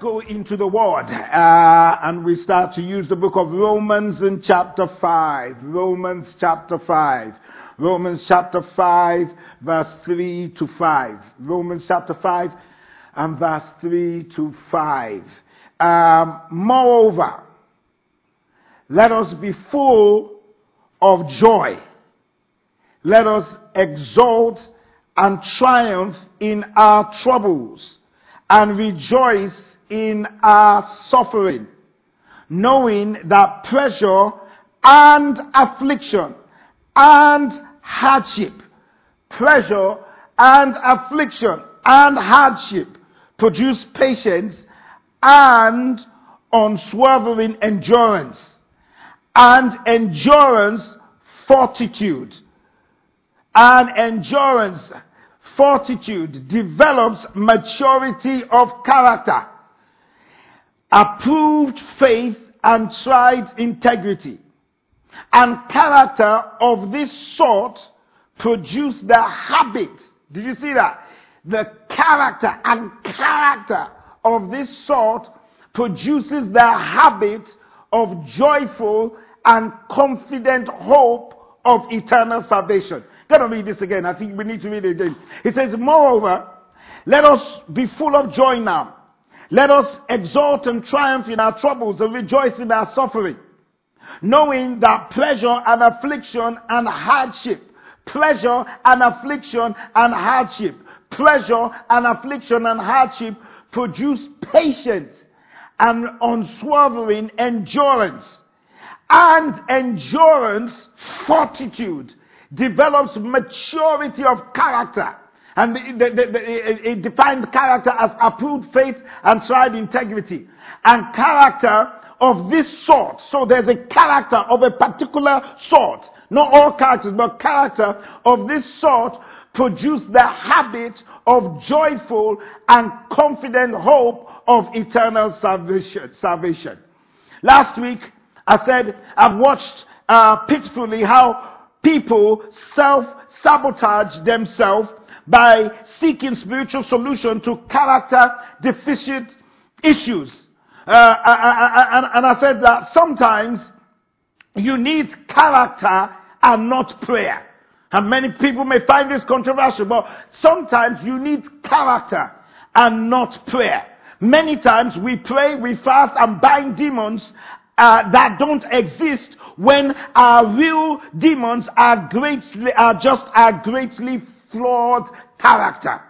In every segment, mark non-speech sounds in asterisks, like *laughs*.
Go into the Word uh, and we start to use the book of Romans in chapter 5. Romans chapter 5. Romans chapter 5, verse 3 to 5. Romans chapter 5 and verse 3 to 5. Um, moreover, let us be full of joy. Let us exult and triumph in our troubles and rejoice in our suffering, knowing that pressure and affliction and hardship, pressure and affliction and hardship produce patience and unswerving endurance, and endurance fortitude, and endurance fortitude develops maturity of character approved faith and tried integrity. And character of this sort produce the habit. Did you see that? The character and character of this sort produces the habit of joyful and confident hope of eternal salvation. Gotta read this again. I think we need to read it again. It says, moreover, let us be full of joy now let us exult and triumph in our troubles and rejoice in our suffering, knowing that pleasure and affliction and hardship, pleasure and affliction and hardship, pleasure and affliction and hardship produce patience and unswerving endurance. And endurance, fortitude, develops maturity of character and the, the, the, it defined character as approved faith and tried integrity. And character of this sort. So there's a character of a particular sort. Not all characters, but character of this sort produce the habit of joyful and confident hope of eternal salvation. salvation. Last week, I said I've watched uh, pitifully how people self-sabotage themselves by seeking spiritual solution to character deficient issues. Uh, uh, uh, uh, and, and I said that sometimes you need character and not prayer. And many people may find this controversial, but sometimes you need character and not prayer. Many times we pray, we fast and bind demons uh, that don't exist when our real demons are greatly, are just are greatly flawed character.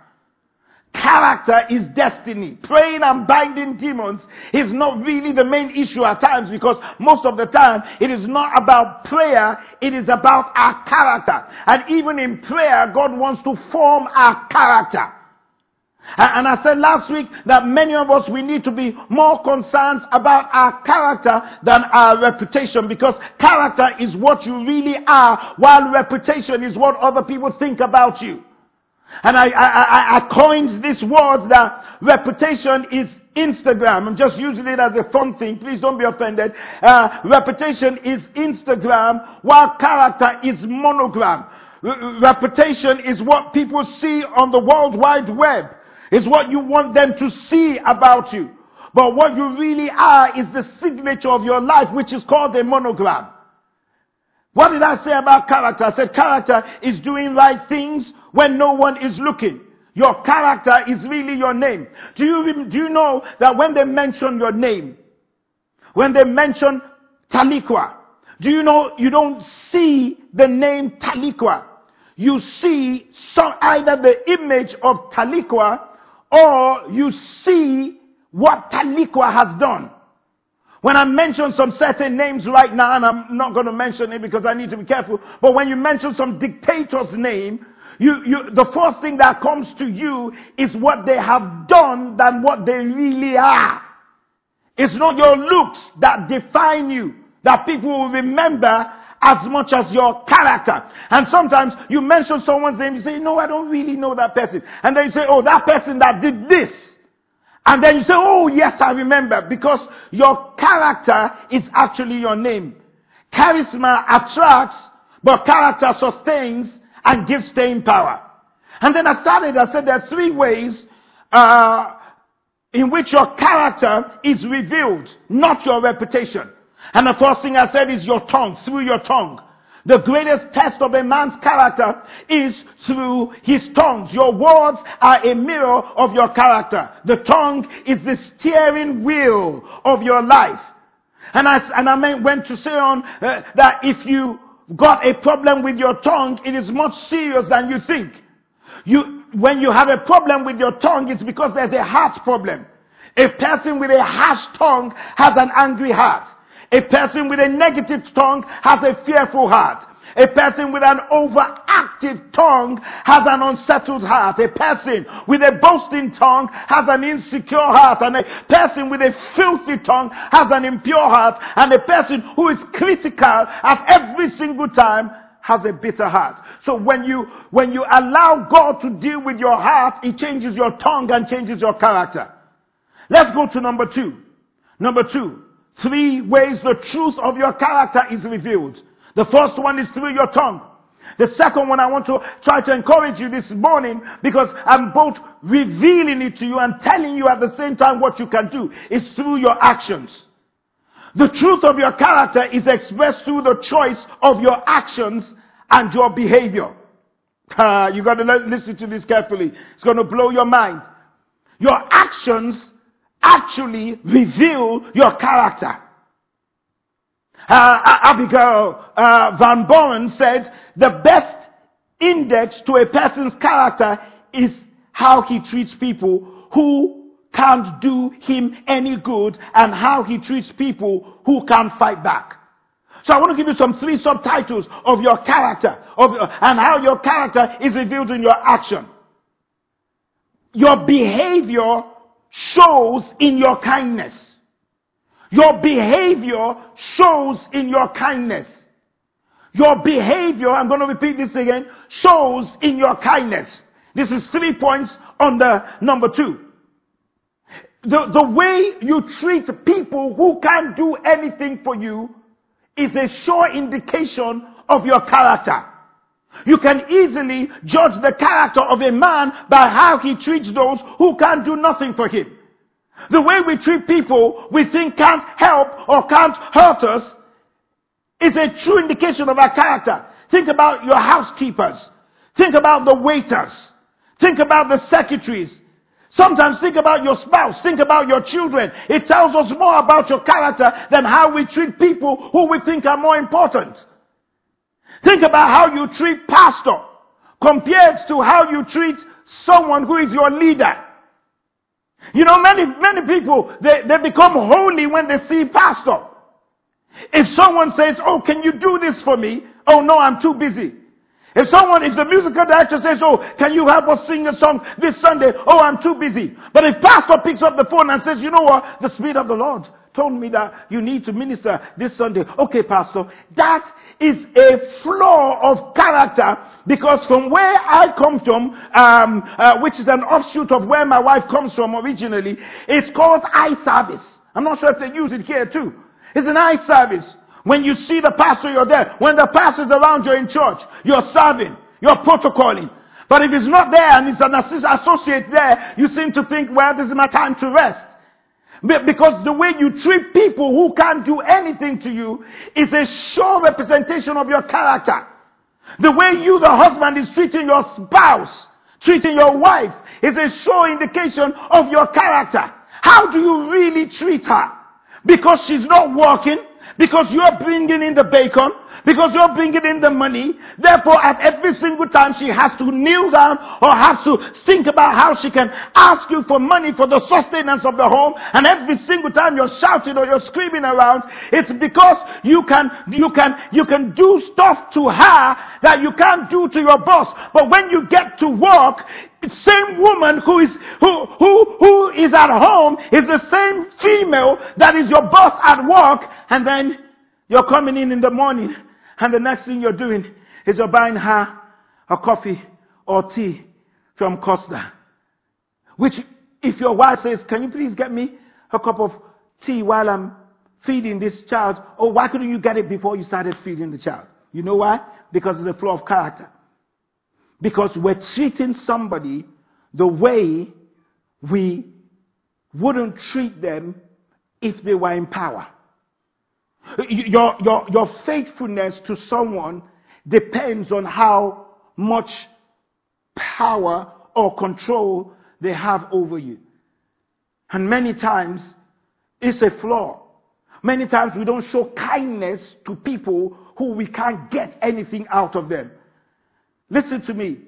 Character is destiny. Praying and binding demons is not really the main issue at times because most of the time it is not about prayer, it is about our character. And even in prayer, God wants to form our character. And I said last week that many of us, we need to be more concerned about our character than our reputation because character is what you really are while reputation is what other people think about you. And I, I, I, coined this word that reputation is Instagram. I'm just using it as a fun thing. Please don't be offended. Uh, reputation is Instagram while character is monogram. Reputation is what people see on the World Wide Web. Is what you want them to see about you. But what you really are is the signature of your life, which is called a monogram. What did I say about character? I said character is doing right things when no one is looking. Your character is really your name. Do you, do you know that when they mention your name, when they mention Taliqua, do you know you don't see the name Taliqua? You see some, either the image of Taliqua or you see what Taliqua has done. When I mention some certain names right now, and I'm not going to mention it because I need to be careful, but when you mention some dictator's name, you, you, the first thing that comes to you is what they have done than what they really are. It's not your looks that define you, that people will remember as much as your character. And sometimes you mention someone's name, you say, no, I don't really know that person. And then you say, oh, that person that did this. And then you say, oh, yes, I remember, because your character is actually your name. Charisma attracts, but character sustains and gives staying power. And then I started, I said there are three ways uh, in which your character is revealed, not your reputation. And the first thing I said is your tongue, through your tongue. The greatest test of a man's character is through his tongues. Your words are a mirror of your character. The tongue is the steering wheel of your life. And I, and I went to say on uh, that if you got a problem with your tongue, it is much serious than you think. You, when you have a problem with your tongue, it's because there's a heart problem. A person with a harsh tongue has an angry heart. A person with a negative tongue has a fearful heart. A person with an overactive tongue has an unsettled heart. A person with a boasting tongue has an insecure heart. And a person with a filthy tongue has an impure heart. And a person who is critical at every single time has a bitter heart. So when you, when you allow God to deal with your heart, He changes your tongue and changes your character. Let's go to number two. Number two. Three ways the truth of your character is revealed. The first one is through your tongue. The second one I want to try to encourage you this morning because I'm both revealing it to you and telling you at the same time what you can do is through your actions. The truth of your character is expressed through the choice of your actions and your behavior. Uh, you got to listen to this carefully. It's going to blow your mind. Your actions actually reveal your character. Uh, Abigail uh, Van Buren said the best index to a person's character is how he treats people who can't do him any good and how he treats people who can't fight back. So I want to give you some three subtitles of your character of, and how your character is revealed in your action. Your behavior shows in your kindness. Your behavior shows in your kindness. Your behavior, I'm going to repeat this again, shows in your kindness. This is three points the number two. The, the way you treat people who can't do anything for you is a sure indication of your character. You can easily judge the character of a man by how he treats those who can't do nothing for him. The way we treat people we think can't help or can't hurt us is a true indication of our character. Think about your housekeepers. Think about the waiters. Think about the secretaries. Sometimes think about your spouse. Think about your children. It tells us more about your character than how we treat people who we think are more important. Think about how you treat pastor compared to how you treat someone who is your leader. You know, many, many people, they, they become holy when they see pastor. If someone says, oh, can you do this for me? Oh no, I'm too busy. If someone, if the musical director says, oh, can you help us sing a song this Sunday? Oh, I'm too busy. But if pastor picks up the phone and says, you know what? The Spirit of the Lord told me that you need to minister this Sunday. Okay, pastor. That is a flaw of character because from where I come from, um, uh, which is an offshoot of where my wife comes from originally, it's called eye service. I'm not sure if they use it here too. It's an eye service. When you see the pastor, you're there. When the pastor's around, you're in church. You're serving. You're protocoling. But if it's not there and it's an associate there, you seem to think, well, this is my time to rest. Because the way you treat people who can't do anything to you is a sure representation of your character. The way you, the husband, is treating your spouse, treating your wife, is a sure indication of your character. How do you really treat her? Because she's not working, because you're bringing in the bacon, because you're bringing in the money. Therefore, at every single time she has to kneel down or has to think about how she can ask you for money for the sustenance of the home. And every single time you're shouting or you're screaming around, it's because you can, you can, you can do stuff to her that you can't do to your boss. But when you get to work, same woman who is who who who is at home is the same female that is your boss at work, and then you're coming in in the morning, and the next thing you're doing is you're buying her a coffee or tea from Costa. Which, if your wife says, "Can you please get me a cup of tea while I'm feeding this child?" or why couldn't you get it before you started feeding the child? You know why? Because it's a flaw of character. Because we're treating somebody the way we wouldn't treat them if they were in power. Your, your, your faithfulness to someone depends on how much power or control they have over you. And many times, it's a flaw. Many times we don't show kindness to people who we can't get anything out of them. Listen to me.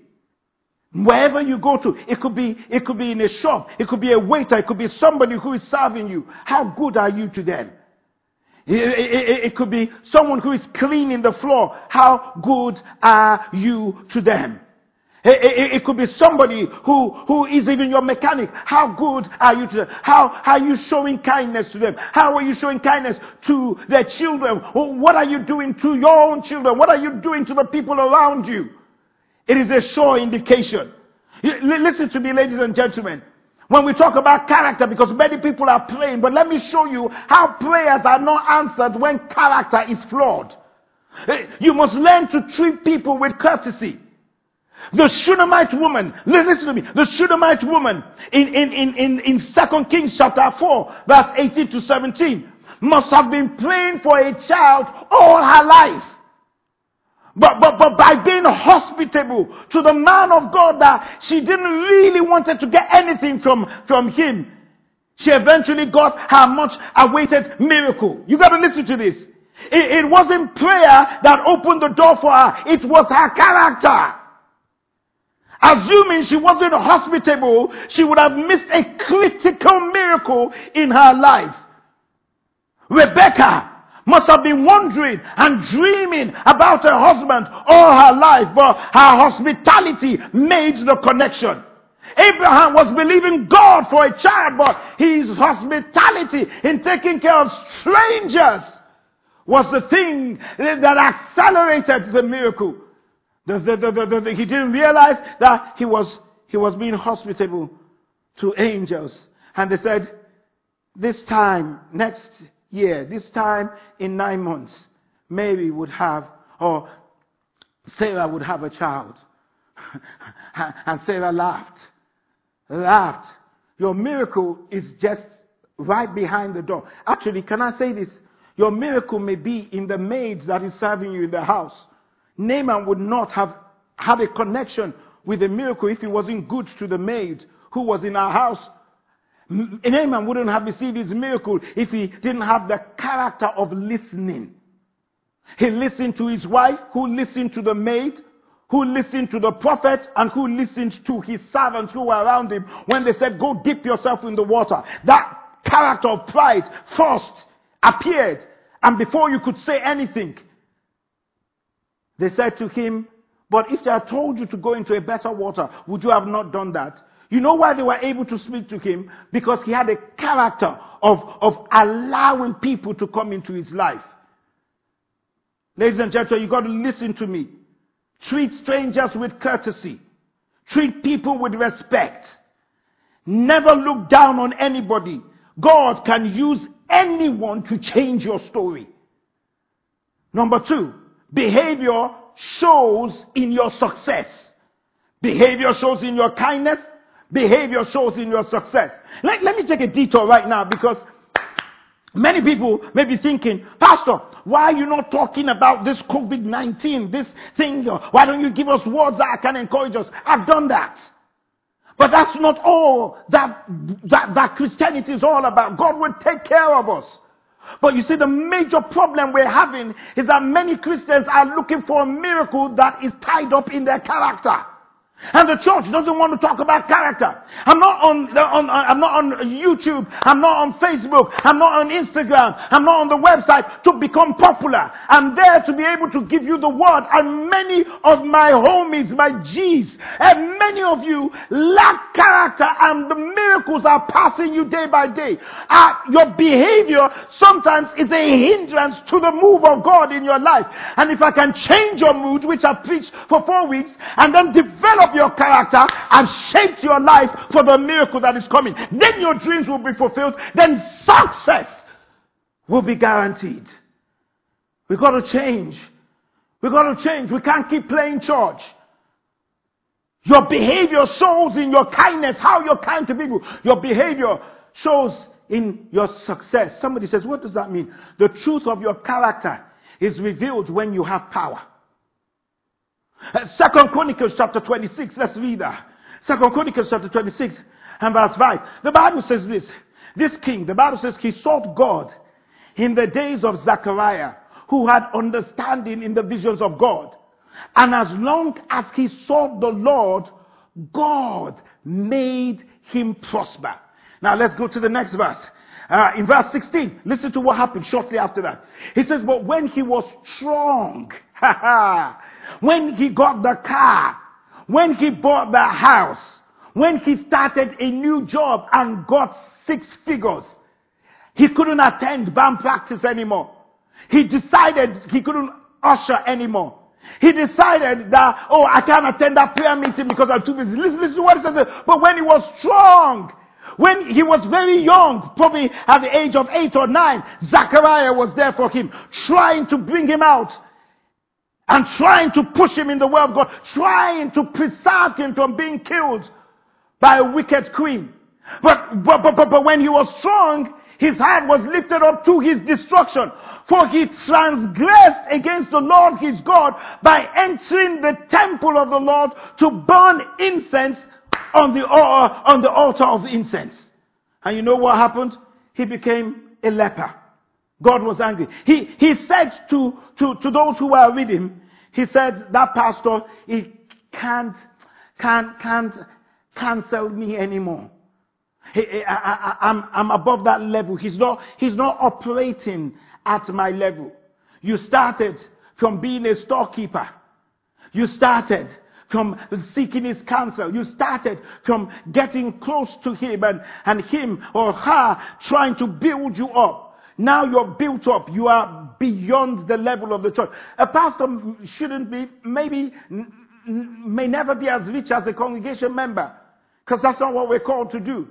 Wherever you go to, it could be, it could be in a shop, it could be a waiter, it could be somebody who is serving you. How good are you to them? It, it, it, could be someone who is cleaning the floor. How good are you to them? It, it, could be somebody who, who is even your mechanic. How good are you to them? How, how are you showing kindness to them? How are you showing kindness to their children? What are you doing to your own children? What are you doing to the people around you? It is a sure indication. Listen to me, ladies and gentlemen. When we talk about character, because many people are praying, but let me show you how prayers are not answered when character is flawed. Eh, you must learn to treat people with courtesy. The Shunammite woman, listen to me, the Shunammite woman in, in, in, in, in 2 Kings chapter 4, verse 18 to 17, must have been praying for a child all her life. But, but, but by being hospitable to the man of God that she didn't really wanted to get anything from, from him, she eventually got her much awaited miracle. You gotta listen to this. It, it wasn't prayer that opened the door for her. It was her character. Assuming she wasn't hospitable, she would have missed a critical miracle in her life. Rebecca must have been wondering and dreaming about her husband all her life, but her hospitality made the connection. Abraham was believing God for a child, but his hospitality in taking care of strangers was the thing that accelerated the miracle. The, the, the, he didn't realize that he was, he was being hospitable to angels. And they said, this time, next year, this time in nine months, Mary would have, or Sarah would have a child. *laughs* and Sarah laughed. Laughed. Your miracle is just right behind the door. Actually, can I say this? Your miracle may be in the maid that is serving you in the house. Naaman would not have had a connection with the miracle if he wasn't good to the maid who was in our house Naaman wouldn't have received his miracle if he didn't have the character of listening. He listened to his wife, who listened to the maid, who listened to the prophet, and who listened to his servants who were around him when they said, Go dip yourself in the water. That character of pride first appeared, and before you could say anything, they said to him, But if they had told you to go into a better water, would you have not done that? You know why they were able to speak to him? Because he had a character of, of allowing people to come into his life. Ladies and gentlemen, you've got to listen to me. Treat strangers with courtesy. Treat people with respect. Never look down on anybody. God can use anyone to change your story. Number two, behavior shows in your success. Behavior shows in your kindness. Behavior shows in your success. Let, let me take a detour right now because many people may be thinking, Pastor, why are you not talking about this COVID 19, this thing? Why don't you give us words that can encourage us? I've done that. But that's not all that, that, that Christianity is all about. God will take care of us. But you see, the major problem we're having is that many Christians are looking for a miracle that is tied up in their character. And the church doesn't want to talk about character. I'm not on, on, I'm not on YouTube. I'm not on Facebook. I'm not on Instagram. I'm not on the website to become popular. I'm there to be able to give you the word. And many of my homies, my G's, and many of you lack character and the miracles are passing you day by day. Uh, your behavior sometimes is a hindrance to the move of God in your life. And if I can change your mood, which I've preached for four weeks, and then develop your character and shaped your life for the miracle that is coming. Then your dreams will be fulfilled. Then success will be guaranteed. We've got to change. We've got to change. We can't keep playing church. Your behavior shows in your kindness how you're kind to people. Your behavior shows in your success. Somebody says, What does that mean? The truth of your character is revealed when you have power. Uh, Second Chronicles chapter 26. Let's read that. Second Chronicles chapter 26 and verse 5. The Bible says this. This king, the Bible says he sought God in the days of Zechariah, who had understanding in the visions of God. And as long as he sought the Lord, God made him prosper. Now let's go to the next verse. Uh, in verse 16, listen to what happened shortly after that. He says, But when he was strong, *laughs* when he got the car, when he bought the house, when he started a new job and got six figures, he couldn't attend band practice anymore. He decided he couldn't usher anymore. He decided that, oh, I can't attend that prayer meeting because I'm too busy. Listen, listen to what he says. But when he was strong, when he was very young, probably at the age of eight or nine, Zachariah was there for him, trying to bring him out and trying to push him in the way of God, trying to preserve him from being killed by a wicked queen. But, but, but, but, but when he was strong, his hand was lifted up to his destruction. For he transgressed against the Lord his God by entering the temple of the Lord to burn incense on the, uh, on the altar of incense. And you know what happened? He became a leper. God was angry. He, he said to, to, to those who were with him, he said, that pastor, he can't, can't, can't cancel me anymore. He, I, am I'm, I'm above that level. He's not, he's not operating at my level. You started from being a storekeeper. You started from seeking his counsel. You started from getting close to him and, and him or her trying to build you up. Now you're built up. You are beyond the level of the church. A pastor shouldn't be, maybe, may never be as rich as a congregation member. Because that's not what we're called to do.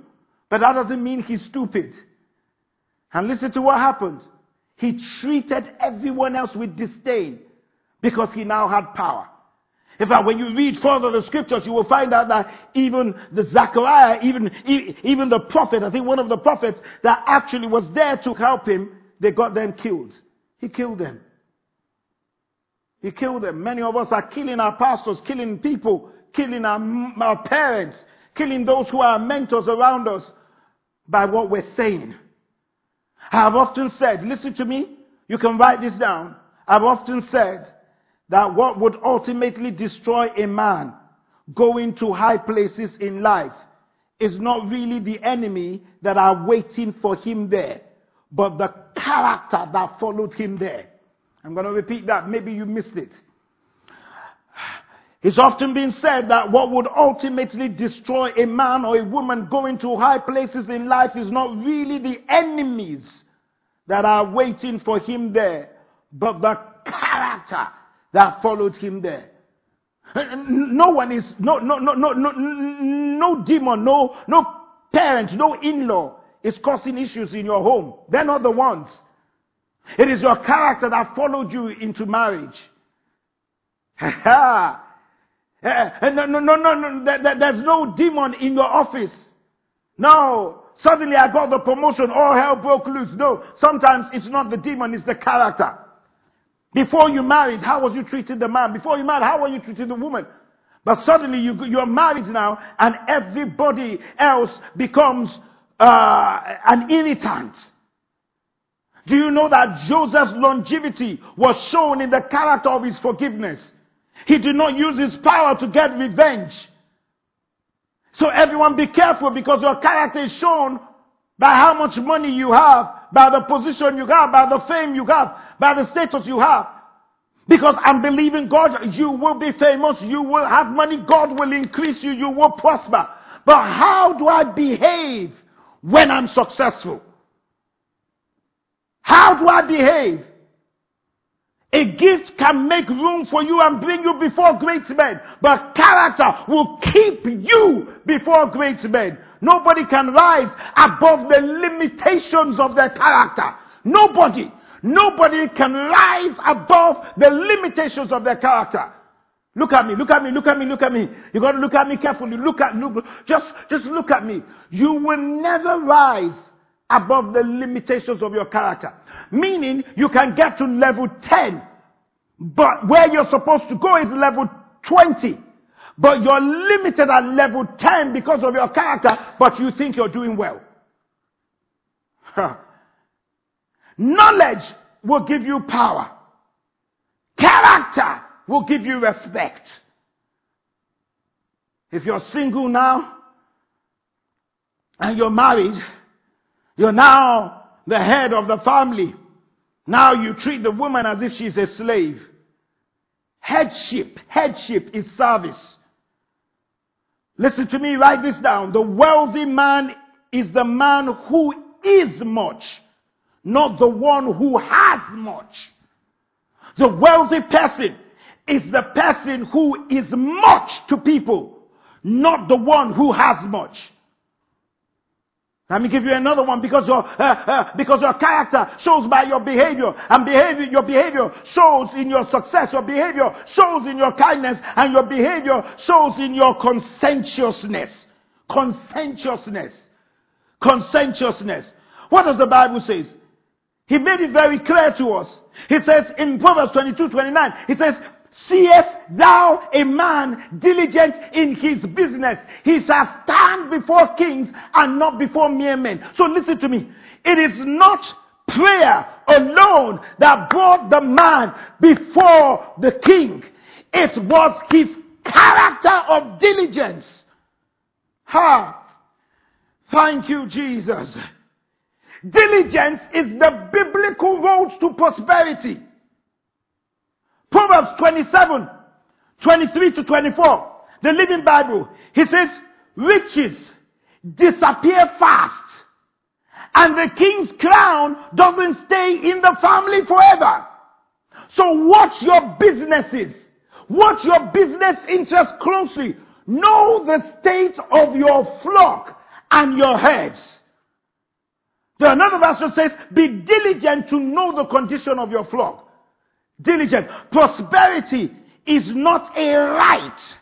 But that doesn't mean he's stupid. And listen to what happened. He treated everyone else with disdain because he now had power. In fact, when you read further the scriptures, you will find out that even the Zechariah, even, even the prophet, I think one of the prophets that actually was there to help him, they got them killed. He killed them. He killed them. Many of us are killing our pastors, killing people, killing our, our parents, killing those who are mentors around us by what we're saying. I have often said, listen to me, you can write this down. I've often said that what would ultimately destroy a man going to high places in life is not really the enemy that are waiting for him there, but the character that followed him there. I'm going to repeat that. Maybe you missed it. It's often been said that what would ultimately destroy a man or a woman going to high places in life is not really the enemies that are waiting for him there, but the character that followed him there. No one is, no, no, no, no, no, no demon, no, no parent, no in-law is causing issues in your home. They're not the ones. It is your character that followed you into marriage. *laughs* no, no, no, no, no, there's no demon in your office. No, suddenly I got the promotion, all hell broke loose. No, sometimes it's not the demon, it's the character. Before you married, how was you treating the man? Before you married, how were you treating the woman? But suddenly you, you're married now and everybody else becomes uh, an irritant. Do you know that Joseph's longevity was shown in the character of his forgiveness? He did not use his power to get revenge. So everyone be careful because your character is shown by how much money you have, by the position you have, by the fame you have, by the status you have. Because I'm believing God, you will be famous, you will have money, God will increase you, you will prosper. But how do I behave when I'm successful? How do I behave? A gift can make room for you and bring you before great men, but character will keep you before great men. Nobody can rise above the limitations of their character. Nobody. Nobody can rise above the limitations of their character. Look at me, look at me, look at me, look at me. You gotta look at me carefully. Look at, look, just, just look at me. You will never rise above the limitations of your character. Meaning you can get to level 10, but where you're supposed to go is level 20. But you're limited at level 10 because of your character, but you think you're doing well. Knowledge will give you power. Character will give you respect. If you're single now and you're married, you're now the head of the family. Now you treat the woman as if she's a slave. Headship, headship is service. Listen to me, write this down. The wealthy man is the man who is much, not the one who has much. The wealthy person is the person who is much to people, not the one who has much. Let me give you another one because your, uh, uh, because your character shows by your behavior and behavior, your behavior shows in your success, your behavior shows in your kindness and your behavior shows in your conscientiousness. Conscientiousness. Conscientiousness. What does the Bible say? He made it very clear to us. He says in Proverbs 22, 29, he says, Seest thou a man diligent in his business? He shall stand before kings and not before mere men. So listen to me. It is not prayer alone that brought the man before the king. It was his character of diligence. Ha! Thank you, Jesus. Diligence is the biblical road to prosperity. Proverbs 27, 23 to 24. The Living Bible. He says, riches disappear fast. And the king's crown doesn't stay in the family forever. So watch your businesses. Watch your business interests closely. Know the state of your flock and your herds. There another verse says, be diligent to know the condition of your flock diligent. Prosperity is not a right.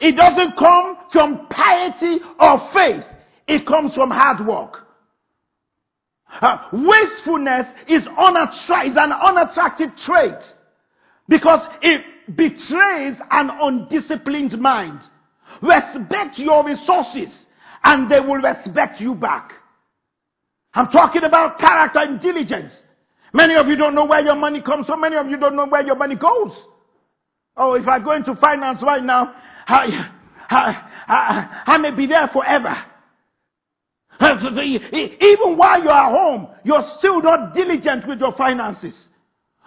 It doesn't come from piety or faith. It comes from hard work. Uh, wastefulness is, unattra- is an unattractive trait because it betrays an undisciplined mind. Respect your resources and they will respect you back. I'm talking about character and diligence. Many of you don't know where your money comes from. Many of you don't know where your money goes. Oh, if I go into finance right now, I, I, I, I may be there forever. Even while you are home, you're still not diligent with your finances.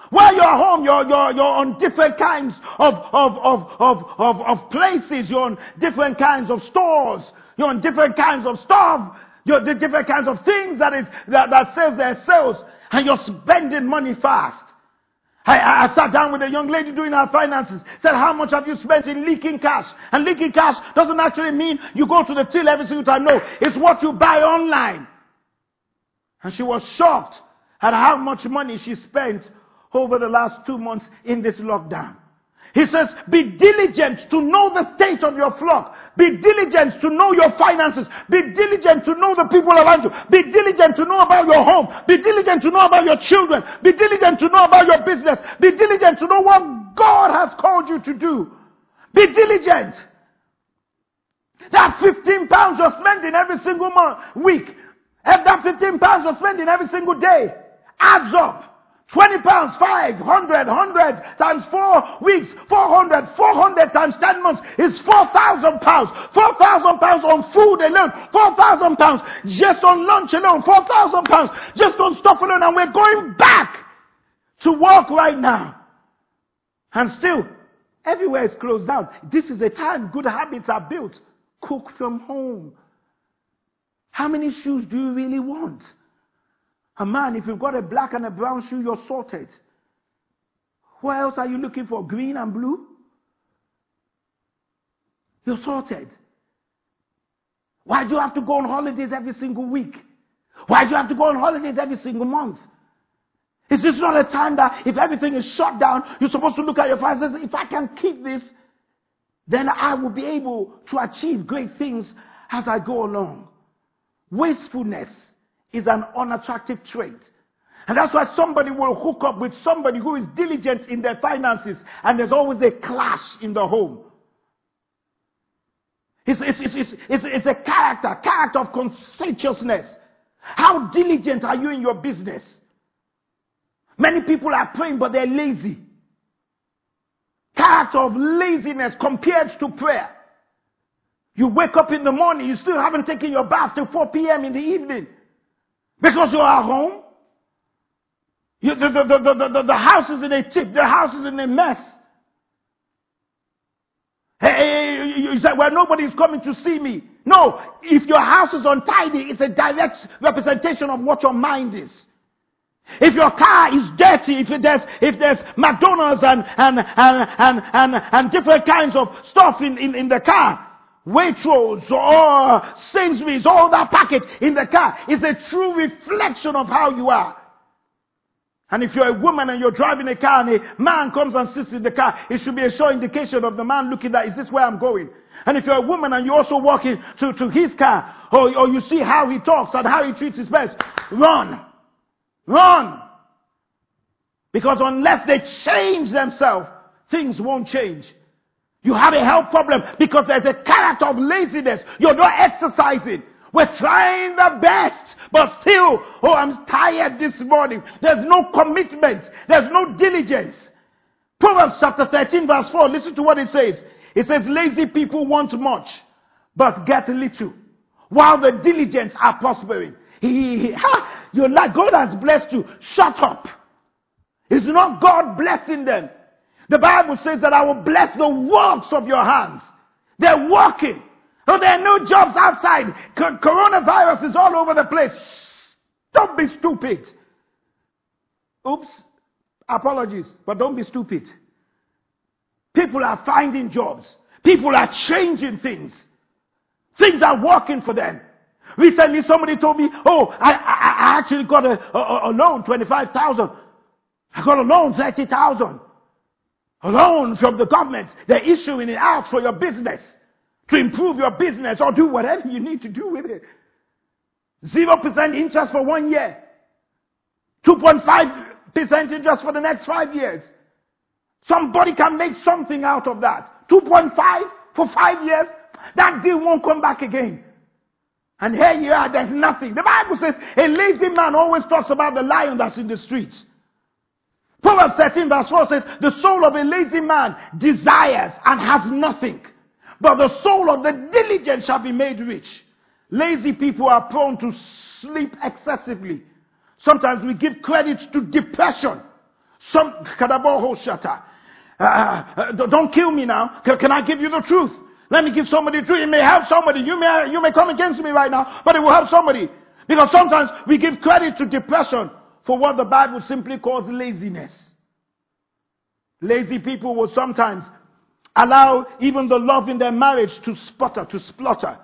While you're home, you're, you're, you're on different kinds of, of, of, of, of, of places. You're on different kinds of stores. You're on different kinds of stuff. The different kinds of things that is, that, that says their sales and you're spending money fast. I, I, sat down with a young lady doing her finances. Said, how much have you spent in leaking cash? And leaking cash doesn't actually mean you go to the till every single time. No, it's what you buy online. And she was shocked at how much money she spent over the last two months in this lockdown. He says, be diligent to know the state of your flock. Be diligent to know your finances. Be diligent to know the people around you. Be diligent to know about your home. Be diligent to know about your children. Be diligent to know about your business. Be diligent to know what God has called you to do. Be diligent. That 15 pounds you're spending every single month, week, Have that 15 pounds you're spending every single day adds up 20 pounds, 500, 100 times 4 weeks, 400, 400 times 10 months is 4,000 pounds. 4,000 pounds on food alone. 4,000 pounds just on lunch alone. 4,000 pounds just on stuff alone. And we're going back to work right now. And still, everywhere is closed down. This is a time good habits are built. Cook from home. How many shoes do you really want? A man, if you've got a black and a brown shoe, you're sorted. What else are you looking for? Green and blue? You're sorted. Why do you have to go on holidays every single week? Why do you have to go on holidays every single month? Is this not a time that if everything is shut down, you're supposed to look at your finances? If I can keep this, then I will be able to achieve great things as I go along. Wastefulness is an unattractive trait. And that's why somebody will hook up with somebody who is diligent in their finances, and there's always a clash in the home. It's, it's, it's, it's, it's a character, character of conscientiousness. How diligent are you in your business? Many people are praying, but they're lazy. Character of laziness compared to prayer. You wake up in the morning, you still haven't taken your bath till 4 p.m. in the evening. Because you are home. You, the, the, the, the, the house is in a tip. The house is in a mess. Hey, you say, well, coming to see me. No, if your house is untidy, it's a direct representation of what your mind is. If your car is dirty, if there's, if there's McDonald's and, and, and, and, and, and different kinds of stuff in, in, in the car, Waitrose or Sainsbury's, all that packet in the car is a true reflection of how you are. And if you're a woman and you're driving a car and a man comes and sits in the car, it should be a sure indication of the man looking at, is this where I'm going? And if you're a woman and you're also walking to, to his car, or, or you see how he talks and how he treats his pets, run. Run. Because unless they change themselves, things won't change. You have a health problem because there's a character of laziness. You're not exercising. We're trying the best, but still, oh, I'm tired this morning. There's no commitment. There's no diligence. Proverbs chapter 13 verse 4, listen to what it says. It says, lazy people want much, but get little, while the diligent are prospering. He, he, ha, you're like, God has blessed you. Shut up. It's not God blessing them. The Bible says that I will bless the works of your hands. They're working. Oh, there are no jobs outside. coronavirus is all over the place. Don't be stupid. Oops. Apologies, but don't be stupid. People are finding jobs. People are changing things. Things are working for them. Recently, somebody told me, "Oh, I, I, I actually got a, a, a loan, twenty-five thousand. I got a loan, thirty thousand. A loan from the government. They're issuing it out for your business to improve your business or do whatever you need to do with it. Zero percent interest for one year. 2.5% interest for the next five years. Somebody can make something out of that. 2.5 for five years. That deal won't come back again. And here you are, there's nothing. The Bible says a lazy man always talks about the lion that's in the streets. Proverbs 13 verse 4 says, the soul of a lazy man desires and has nothing. But the soul of the diligent shall be made rich. Lazy people are prone to sleep excessively. Sometimes we give credit to depression. Some, uh, uh, don't kill me now. Can, can I give you the truth? Let me give somebody truth. It may help somebody. You may, you may come against me right now, but it will help somebody. Because sometimes we give credit to depression for what the Bible simply calls laziness. Lazy people will sometimes allow even the love in their marriage to sputter, to splutter.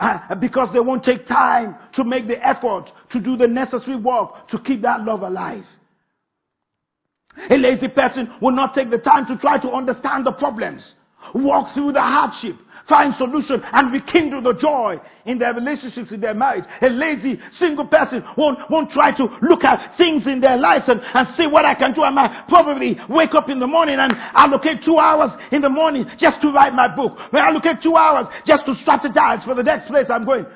Uh, because they won't take time to make the effort to do the necessary work to keep that love alive. A lazy person will not take the time to try to understand the problems walk through the hardship, find solution and rekindle the joy in their relationships, in their marriage. A lazy single person won't, won't try to look at things in their lives and, and see what I can do. I might probably wake up in the morning and allocate two hours in the morning just to write my book. I allocate two hours just to strategize for the next place I'm going.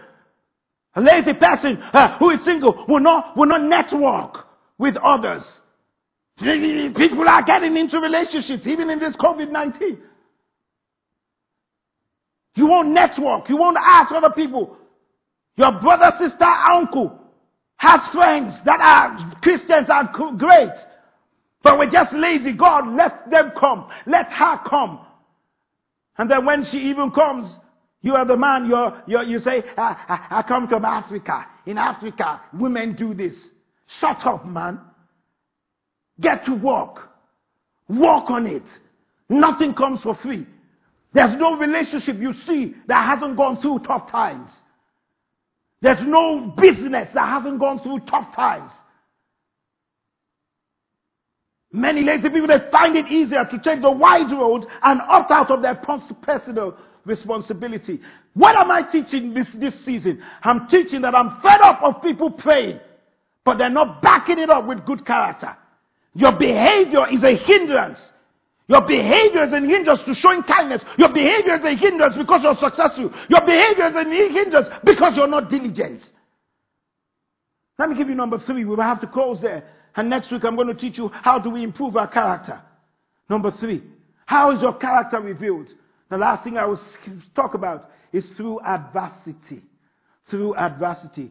A lazy person uh, who is single will not, will not network with others. *laughs* People are getting into relationships, even in this COVID 19. You won't network. You won't ask other people. Your brother, sister, uncle has friends that are Christians are great. But we're just lazy. God, let them come. Let her come. And then when she even comes, you are the man, you're, you're, you say, I, I, I come from Africa. In Africa, women do this. Shut up, man. Get to work. Work on it. Nothing comes for free. There's no relationship you see that hasn't gone through tough times. There's no business that hasn't gone through tough times. Many lazy people, they find it easier to take the wide road and opt out of their personal responsibility. What am I teaching this, this season? I'm teaching that I'm fed up of people praying, but they're not backing it up with good character. Your behavior is a hindrance. Your behavior is a hindrance to showing kindness. Your behavior is a hindrance because you're successful. Your behavior is a hindrance because you're not diligent. Let me give you number three. We will have to close there. And next week I'm going to teach you how do we improve our character. Number three. How is your character revealed? The last thing I will talk about is through adversity. Through adversity.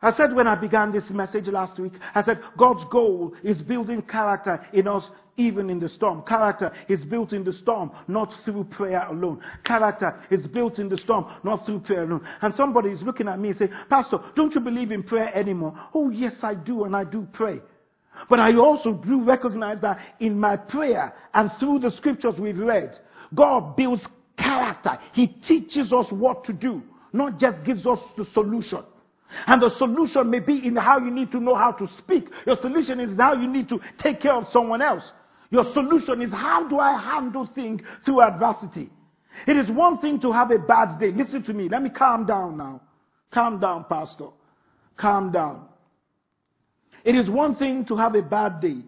I said when I began this message last week, I said God's goal is building character in us even in the storm. Character is built in the storm, not through prayer alone. Character is built in the storm, not through prayer alone. And somebody is looking at me and saying, Pastor, don't you believe in prayer anymore? Oh, yes, I do, and I do pray. But I also do recognize that in my prayer and through the scriptures we've read, God builds character. He teaches us what to do, not just gives us the solution. And the solution may be in how you need to know how to speak. Your solution is how you need to take care of someone else. Your solution is how do I handle things through adversity? It is one thing to have a bad day. Listen to me. Let me calm down now. Calm down, Pastor. Calm down. It is one thing to have a bad day.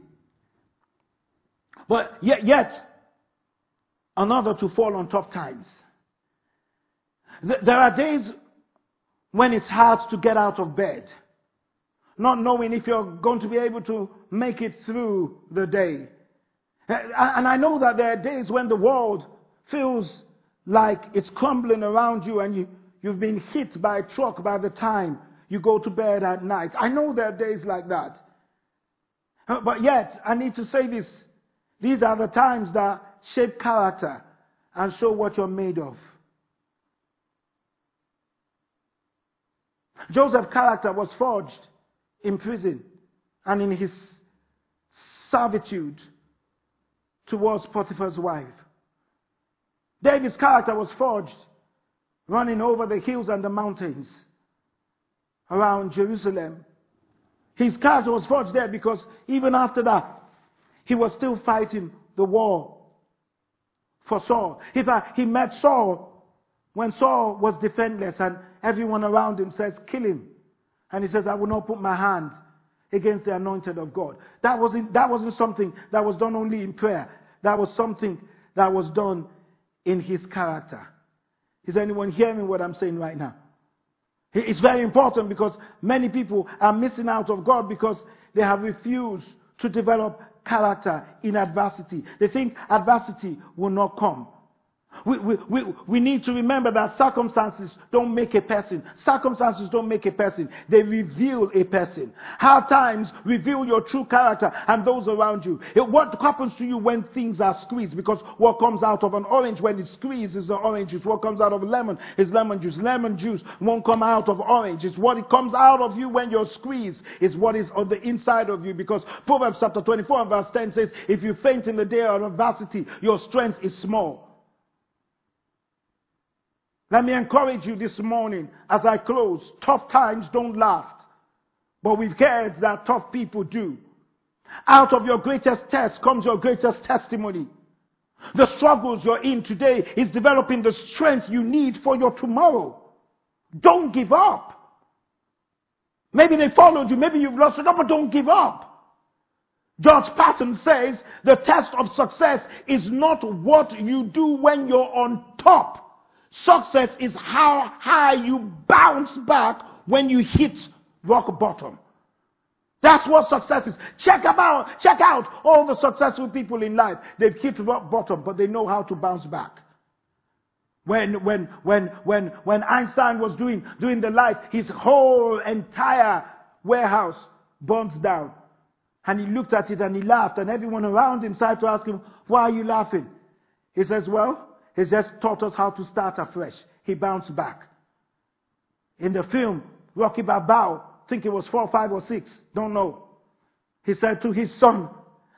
But yet, yet another to fall on tough times. There are days when it's hard to get out of bed, not knowing if you're going to be able to make it through the day. And I know that there are days when the world feels like it's crumbling around you and you, you've been hit by a truck by the time you go to bed at night. I know there are days like that. But yet, I need to say this. These are the times that shape character and show what you're made of. Joseph's character was forged in prison and in his servitude towards Potiphar's wife. David's character was forged running over the hills and the mountains around Jerusalem. His character was forged there because even after that, he was still fighting the war for Saul. In fact, he met Saul when Saul was defenseless and everyone around him says, kill him. And he says, I will not put my hand against the anointed of God. That wasn't, that wasn't something that was done only in prayer. That was something that was done in his character. Is anyone hearing what I'm saying right now? It's very important because many people are missing out of God because they have refused to develop character in adversity. They think adversity will not come. We, we, we, we need to remember that circumstances don't make a person. Circumstances don't make a person. They reveal a person. Hard times reveal your true character and those around you. It, what happens to you when things are squeezed? Because what comes out of an orange when it's squeezed is the orange juice. What comes out of a lemon is lemon juice. Lemon juice won't come out of orange. It's what it comes out of you when you're squeezed is what is on the inside of you. Because Proverbs chapter 24 and verse 10 says, if you faint in the day of adversity, your strength is small. Let me encourage you this morning as I close. Tough times don't last, but we've heard that tough people do. Out of your greatest test comes your greatest testimony. The struggles you're in today is developing the strength you need for your tomorrow. Don't give up. Maybe they followed you, maybe you've lost it up, but don't give up. George Patton says the test of success is not what you do when you're on top Success is how high you bounce back when you hit rock bottom. That's what success is. Check about, check out all the successful people in life. They've hit rock bottom, but they know how to bounce back. When, when, when, when, when Einstein was doing, doing the light, his whole entire warehouse burnt down. And he looked at it and he laughed, and everyone around him started to ask him, Why are you laughing? He says, Well, he just taught us how to start afresh. He bounced back. In the film, Rocky Balboa, think it was four, five, or six, don't know. He said to his son,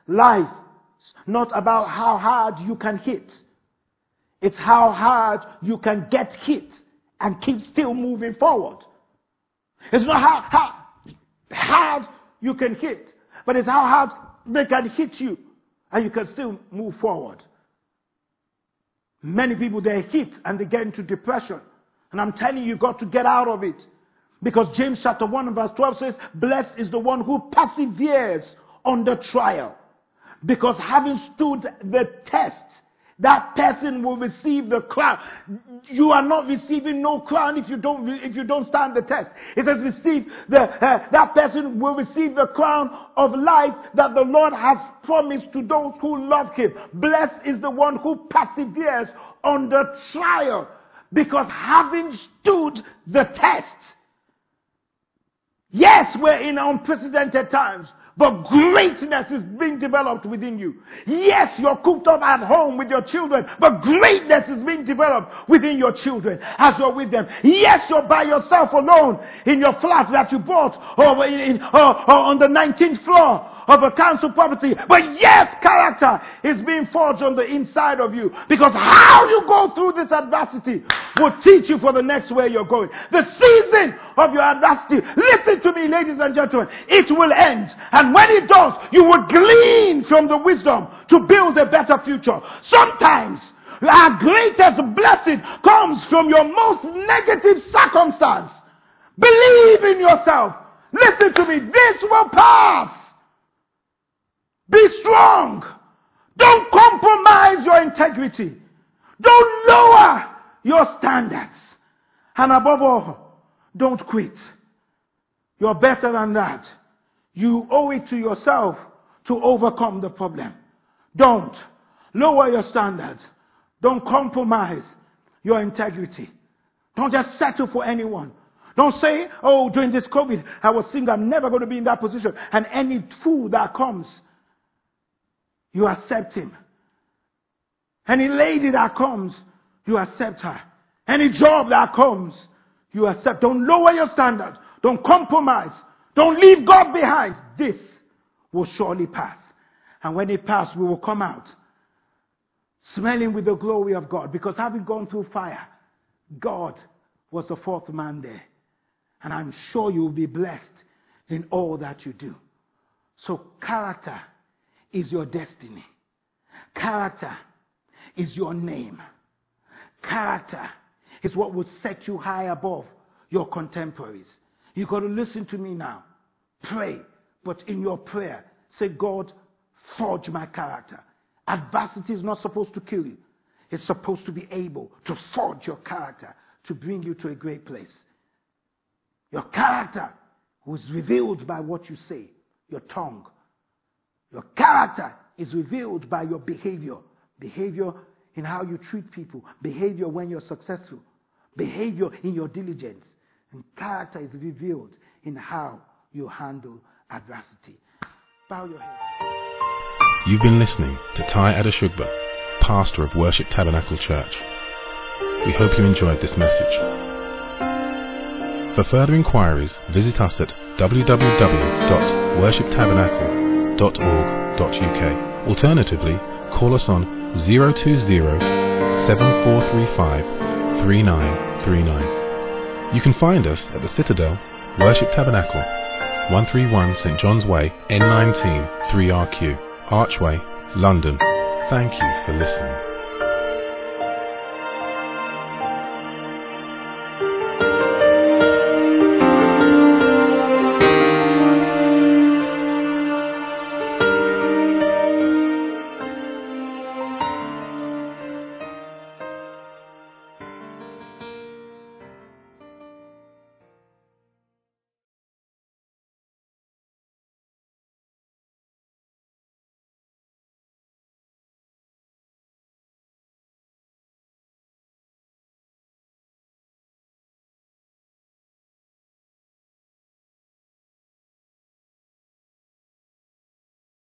Life, not about how hard you can hit. It's how hard you can get hit and keep still moving forward. It's not how, how hard you can hit, but it's how hard they can hit you and you can still move forward. Many people, they hit and they get into depression. And I'm telling you, you got to get out of it. Because James chapter 1 verse 12 says, Blessed is the one who perseveres under trial. Because having stood the test, that person will receive the crown. You are not receiving no crown if you don't if you don't stand the test. It says receive the uh, that person will receive the crown of life that the Lord has promised to those who love him. Blessed is the one who perseveres under trial because having stood the test. Yes, we're in unprecedented times. But greatness is being developed within you. Yes, you're cooped up at home with your children, but greatness is being developed within your children as you're with them. Yes, you're by yourself alone in your flat that you bought or, in, or, or on the 19th floor of a council property. But yes, character is being forged on the inside of you. Because how you go through this adversity will teach you for the next way you're going. The season of your adversity, listen to me, ladies and gentlemen, it will end. And when it does, you will glean from the wisdom to build a better future. Sometimes our greatest blessing comes from your most negative circumstance. Believe in yourself. Listen to me. This will pass. Be strong. Don't compromise your integrity. Don't lower your standards. And above all, don't quit. You're better than that. You owe it to yourself to overcome the problem. Don't lower your standards. Don't compromise your integrity. Don't just settle for anyone. Don't say, oh, during this COVID, I was single. I'm never going to be in that position. And any fool that comes you accept him. Any lady that comes, you accept her. Any job that comes, you accept. Don't lower your standards. Don't compromise. Don't leave God behind. This will surely pass. And when it passes, we will come out smelling with the glory of God. Because having gone through fire, God was the fourth man there. And I'm sure you will be blessed in all that you do. So, character is your destiny. Character is your name. Character is what will set you high above your contemporaries. You've got to listen to me now. Pray, but in your prayer, say, God, forge my character. Adversity is not supposed to kill you, it's supposed to be able to forge your character to bring you to a great place. Your character was revealed by what you say, your tongue, your character is revealed by your behavior. Behavior in how you treat people, behavior when you're successful, behavior in your diligence. And character is revealed in how you handle adversity. Bow your head. You've been listening to Ty Adeshugba, pastor of Worship Tabernacle Church. We hope you enjoyed this message. For further inquiries, visit us at www.worshiptabernacle.org.uk. Alternatively, call us on 020 7435 3939. You can find us at the Citadel, Worship Tabernacle, 131 St John's Way, N19 3RQ, Archway, London. Thank you for listening.